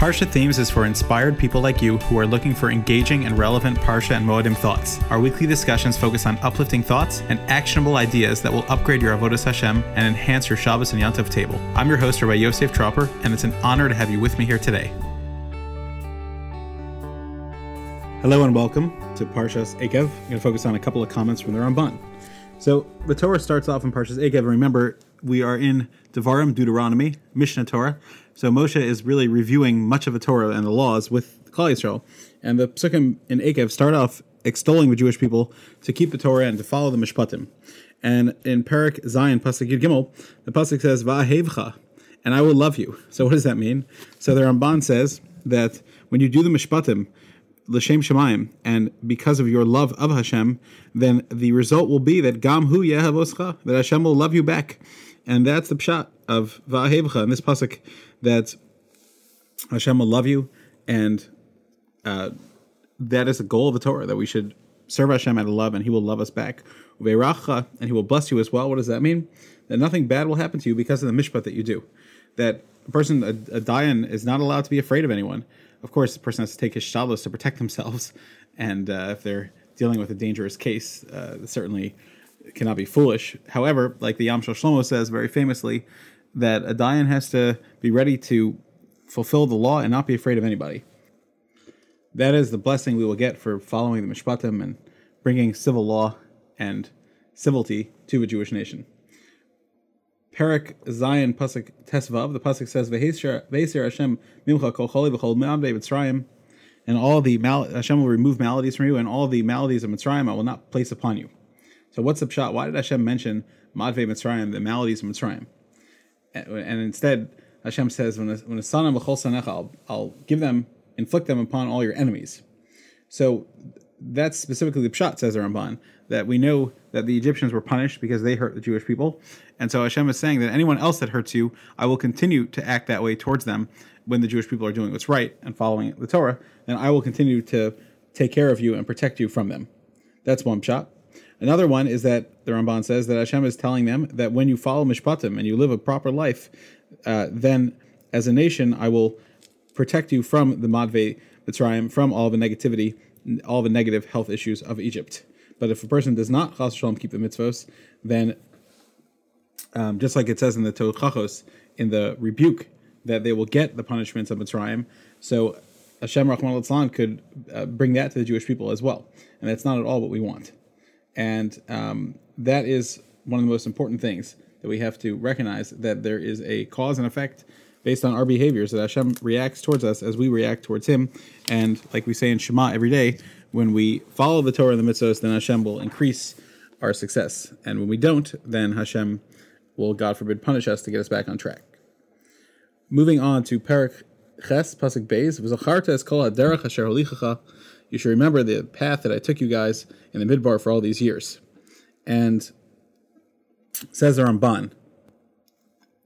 Parsha Themes is for inspired people like you who are looking for engaging and relevant Parsha and Moedim thoughts. Our weekly discussions focus on uplifting thoughts and actionable ideas that will upgrade your Avodas Hashem and enhance your Shabbos and Yontif table. I'm your host, Rabbi Yosef Tropper, and it's an honor to have you with me here today. Hello and welcome to Parshas Ekev. I'm going to focus on a couple of comments from the Ramban. So the Torah starts off in Parshas Ekev. Remember, we are in Devarim, Deuteronomy, Mishnah Torah. So Moshe is really reviewing much of the Torah and the laws with Klal Yisrael. And the psukim in Ekev start off extolling the Jewish people to keep the Torah and to follow the Mishpatim. And in Parak Zayin, Pasuk Yud Gimel, the Pasuk says, Va'ahevcha, and I will love you. So what does that mean? So the Ramban says that when you do the Mishpatim, l'shem shemayim, and because of your love of Hashem, then the result will be that gam hu yehavoscha, that Hashem will love you back, and that's the pshat of va'ahevcha in this pasuk that Hashem will love you, and uh, that is the goal of the Torah that we should serve Hashem out of love, and He will love us back. Ve'racha, and He will bless you as well. What does that mean? That nothing bad will happen to you because of the mishpat that you do. That a person, a, a dayan, is not allowed to be afraid of anyone. Of course, the person has to take his shalos to protect themselves, and uh, if they're dealing with a dangerous case, uh, certainly cannot be foolish. However, like the Yam Shlomo says very famously, that a dayan has to be ready to fulfill the law and not be afraid of anybody. That is the blessing we will get for following the mishpatim and bringing civil law and civility to a Jewish nation. Perak Zayin Pasuk Tesvav, the Pasuk says, Ve'eser Hashem mimcha kol choli v'chol me'am Mitzrayim, and all the mal- Hashem will remove maladies from you, and all the maladies of Mitzrayim I will not place upon you. So what's the shot? Why did Hashem mention Madve Mitzrayim, the maladies of Mitzrayim? and instead Hashem says, "When a, a son of sanecha, I'll, I'll give them, inflict them upon all your enemies." So that's specifically the pshat says Ramban that we know that the Egyptians were punished because they hurt the Jewish people, and so Hashem is saying that anyone else that hurts you, I will continue to act that way towards them when the Jewish people are doing what's right and following the Torah, and I will continue to take care of you and protect you from them. That's one pshat. Another one is that the Ramban says that Hashem is telling them that when you follow Mishpatim and you live a proper life, uh, then as a nation I will protect you from the Madve Mitzrayim, from all the negativity, all the negative health issues of Egypt. But if a person does not Chas Shalom keep the mitzvos, then um, just like it says in the Tochachos, in the rebuke, that they will get the punishments of Mitzrayim. So Hashem Rahman could uh, bring that to the Jewish people as well. And that's not at all what we want. And um, that is one of the most important things that we have to recognize that there is a cause and effect based on our behaviors, that Hashem reacts towards us as we react towards Him. And like we say in Shema every day, when we follow the Torah and the mitzvahs, then Hashem will increase our success. And when we don't, then Hashem will, God forbid, punish us to get us back on track. Moving on to Perak Ches, Pasuk Beis, V'zacharta es kol haderech asher holichacha you should remember the path that I took you guys in the midbar for all these years. And says the Ramban,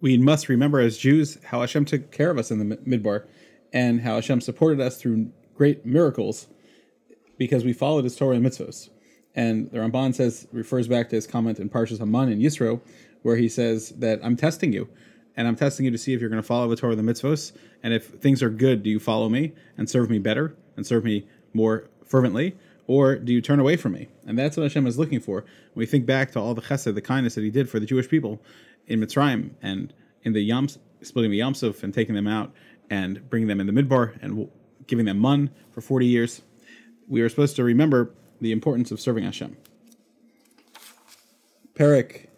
we must remember as Jews how Hashem took care of us in the midbar and how Hashem supported us through great miracles because we followed his Torah and mitzvos. And the Ramban says, refers back to his comment in Parshas Haman in Yisro, where he says that I'm testing you, and I'm testing you to see if you're going to follow the Torah and the mitzvos, and if things are good, do you follow me and serve me better and serve me more fervently, or do you turn away from me? And that's what Hashem is looking for. When we think back to all the chesed, the kindness that He did for the Jewish people in Mitzrayim and in the Yam, splitting the Yamsuf and taking them out and bringing them in the Midbar and giving them mun for 40 years, we are supposed to remember the importance of serving Hashem. Perik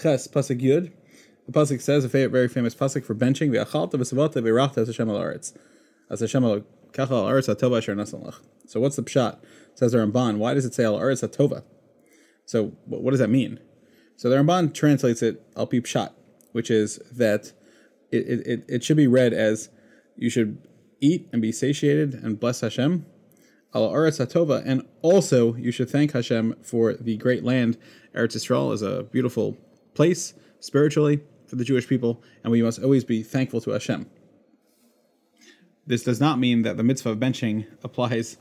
Ches Pasuk Yud. The pasuk says a very famous pasuk for benching the achalta v'savata v'rachta as Hashem so what's the pshat? Says the Ramban. Why does it say al aretz hatova? So what does that mean? So the Ramban translates it al pshat, which is that it, it, it should be read as you should eat and be satiated and bless Hashem al aretz hatova, and also you should thank Hashem for the great land. Eretz Yisrael is a beautiful place spiritually for the Jewish people, and we must always be thankful to Hashem. This does not mean that the mitzvah of benching applies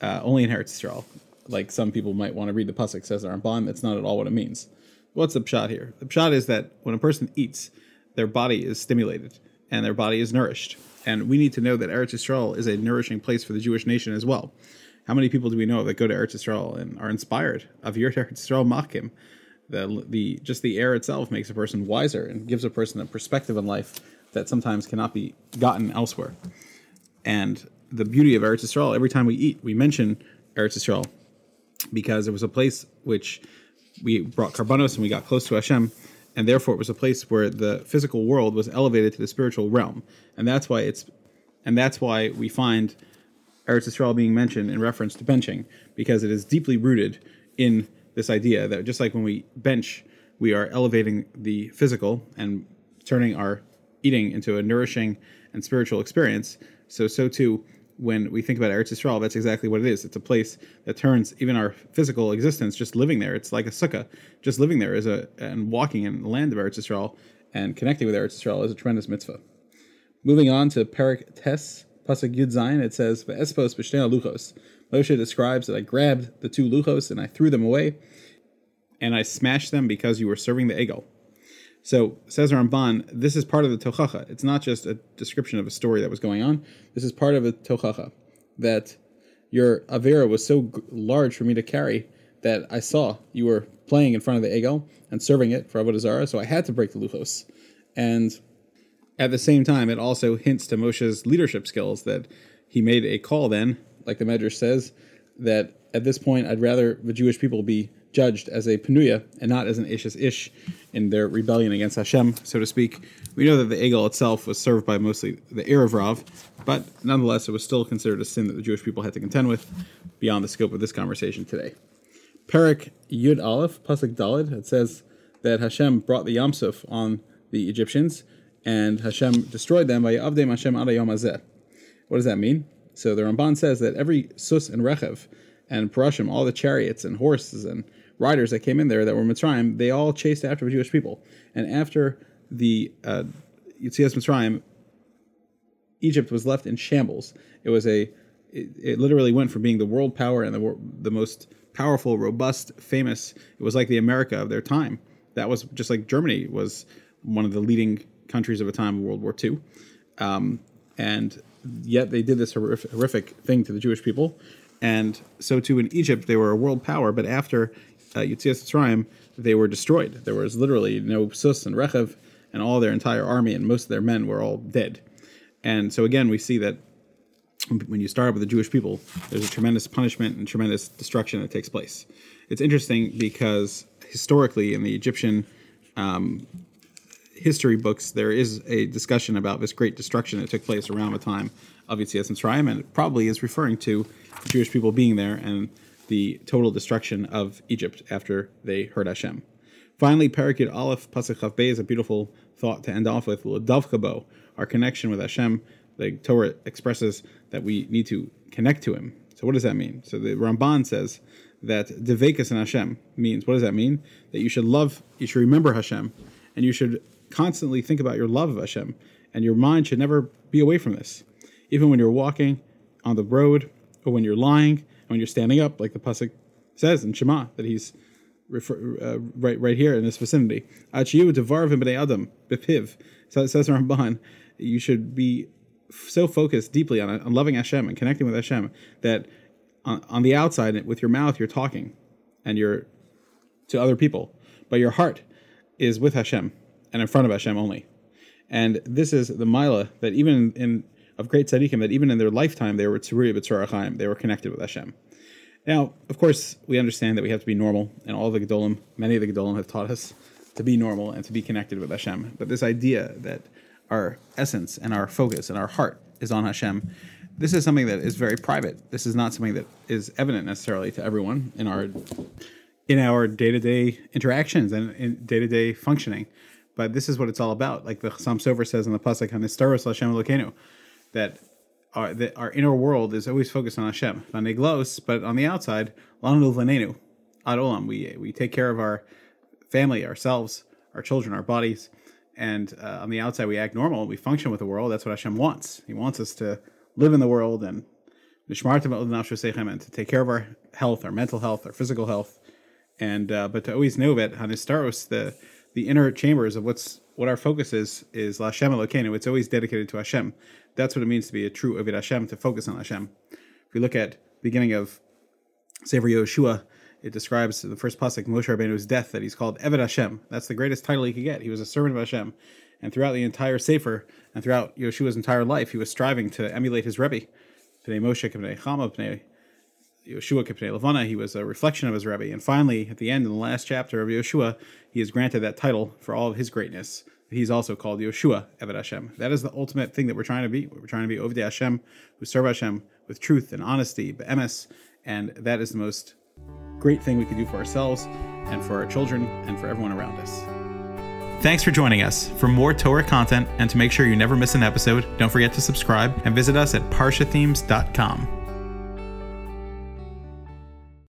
uh, only in Eretz Yisrael, like some people might want to read the pasuk says on Ramban. That's not at all what it means. What's the pshat here? The pshat is that when a person eats, their body is stimulated, and their body is nourished. And we need to know that Eretz Yisrael is a nourishing place for the Jewish nation as well. How many people do we know that go to Eretz Yisrael and are inspired of your Eretz Yisrael Machkim? The, the just the air itself makes a person wiser and gives a person a perspective in life that sometimes cannot be gotten elsewhere. And the beauty of Eretz Yisrael, every time we eat, we mention Eretz Yisrael because it was a place which we brought karbanos and we got close to Hashem, and therefore it was a place where the physical world was elevated to the spiritual realm, and that's why it's, and that's why we find Eretz Yisrael being mentioned in reference to benching because it is deeply rooted in this idea that just like when we bench, we are elevating the physical and turning our eating into a nourishing and spiritual experience. So so too when we think about Eretz Yisrael, that's exactly what it is. It's a place that turns even our physical existence, just living there. It's like a sukkah. Just living there is a and walking in the land of Eretz Yisrael and connecting with Eretz Yisrael is a tremendous mitzvah. Moving on to Perik Tes, Pasuk Yud Zayin, it says, "Ve'espos b'shnei luchos." Moshe describes that I grabbed the two luchos and I threw them away, and I smashed them because you were serving the egel. So says Ramban, this is part of the tochacha. It's not just a description of a story that was going on. This is part of a tochacha that your avera was so g- large for me to carry that I saw you were playing in front of the egel and serving it for avodah zarah. So I had to break the luchos, and at the same time, it also hints to Moshe's leadership skills that he made a call then, like the Medrash says, that at this point I'd rather the Jewish people be judged as a penuya and not as an ishes ish in their rebellion against Hashem, so to speak. We know that the egel itself was served by mostly the Erev Rav, but nonetheless, it was still considered a sin that the Jewish people had to contend with beyond the scope of this conversation today. Perik Yud Aleph, Pasuk Dalid, it says that Hashem brought the Yamsuf on the Egyptians, and Hashem destroyed them by Avdei Hashem Adayom Azeh. What does that mean? So the Ramban says that every sus and rechev and parashim, all the chariots and horses and riders that came in there that were Mitzrayim, they all chased after the Jewish people. And after the uh, Yitzias Mitzrayim, Egypt was left in shambles. It was a, it, it literally went from being the world power and the the most powerful, robust, famous. It was like the America of their time. That was just like Germany was one of the leading countries of a time of World War II. Um, and yet they did this horrific, horrific thing to the Jewish people. And so too in Egypt, they were a world power, but after uh, Yitzias Mitzrayim, they were destroyed. There was literally no Sus and Rechev, and all their entire army and most of their men were all dead. And so again, we see that when you start with the Jewish people, there's a tremendous punishment and tremendous destruction that takes place. It's interesting because historically in the Egyptian um, history books, there is a discussion about this great destruction that took place around the time of Yitzias Mitzrayim, and it probably is referring to the Jewish people being there and the total destruction of Egypt after they heard Hashem. Finally, Parakid Aleph Pasuk Chav is a beautiful thought to end off with. Davkabo, our connection with Hashem. The Torah expresses that we need to connect to Him. So, what does that mean? So, the Ramban says that Devekas in Hashem means what does that mean? That you should love, you should remember Hashem, and you should constantly think about your love of Hashem, and your mind should never be away from this. Even when you're walking on the road, or when you're lying, and when you're standing up, like the pasuk says in Shema, that He's refer, uh, right right here in this vicinity. Achiyu devarvim b'nei adam. So it says in Ramban, you should be so focused deeply on, on loving Hashem and connecting with Hashem that on, on the outside, with your mouth, you're talking, and you're to other people, but your heart is with Hashem and in front of Hashem only. And this is the mila that even in of great tzaddikim that even in their lifetime they were tzuriya b'tzorachayim, they were connected with Hashem. Now, of course, we understand that we have to be normal, and all the gedolim, many of the gedolim have taught us to be normal and to be connected with Hashem. But this idea that our essence and our focus and our heart is on Hashem, this is something that is very private. This is not something that is evident necessarily to everyone in our in our day to day interactions and in day to day functioning. But this is what it's all about. Like the Chassam Sofer says in the pasuk "Hanistaros Hashem Elokeinu," that our, that our inner world is always focused on Hashem, Vaneglos, but on the outside, Lanu Olam. We we take care of our family, ourselves, our children, our bodies, and uh, on the outside we act normal. We function with the world. That's what Hashem wants. He wants us to live in the world and and to take care of our health, our mental health, our physical health, and uh, but to always know that Hanistaros, the the inner chambers of what's what our focus is is Lashem Elokeinu. It's always dedicated to Hashem. That's what it means to be a true Ovid Hashem, to focus on Hashem. If we look at the beginning of Sefer Yoshua, it describes the first pasuk Moshe Rabbeinu's death that he's called Eved Hashem. That's the greatest title he could get. He was a servant of Hashem, and throughout the entire Sefer and throughout Yoshua's entire life, he was striving to emulate his Rebbe, Pnei Moshe Pnei Chama Pnei Yoshua Kipnei Levana. He was a reflection of his Rebbe, and finally, at the end, in the last chapter of Yoshua, he is granted that title for all of his greatness. He's also called Yoshua Eved Hashem. That is the ultimate thing that we're trying to be. We're trying to be Ovdei Hashem, who serve Hashem with truth and honesty, be'emes, and that is the most great thing we can do for ourselves and for our children and for everyone around us. Thanks for joining us. For more Torah content and to make sure you never miss an episode, don't forget to subscribe and visit us at parshathemes.com.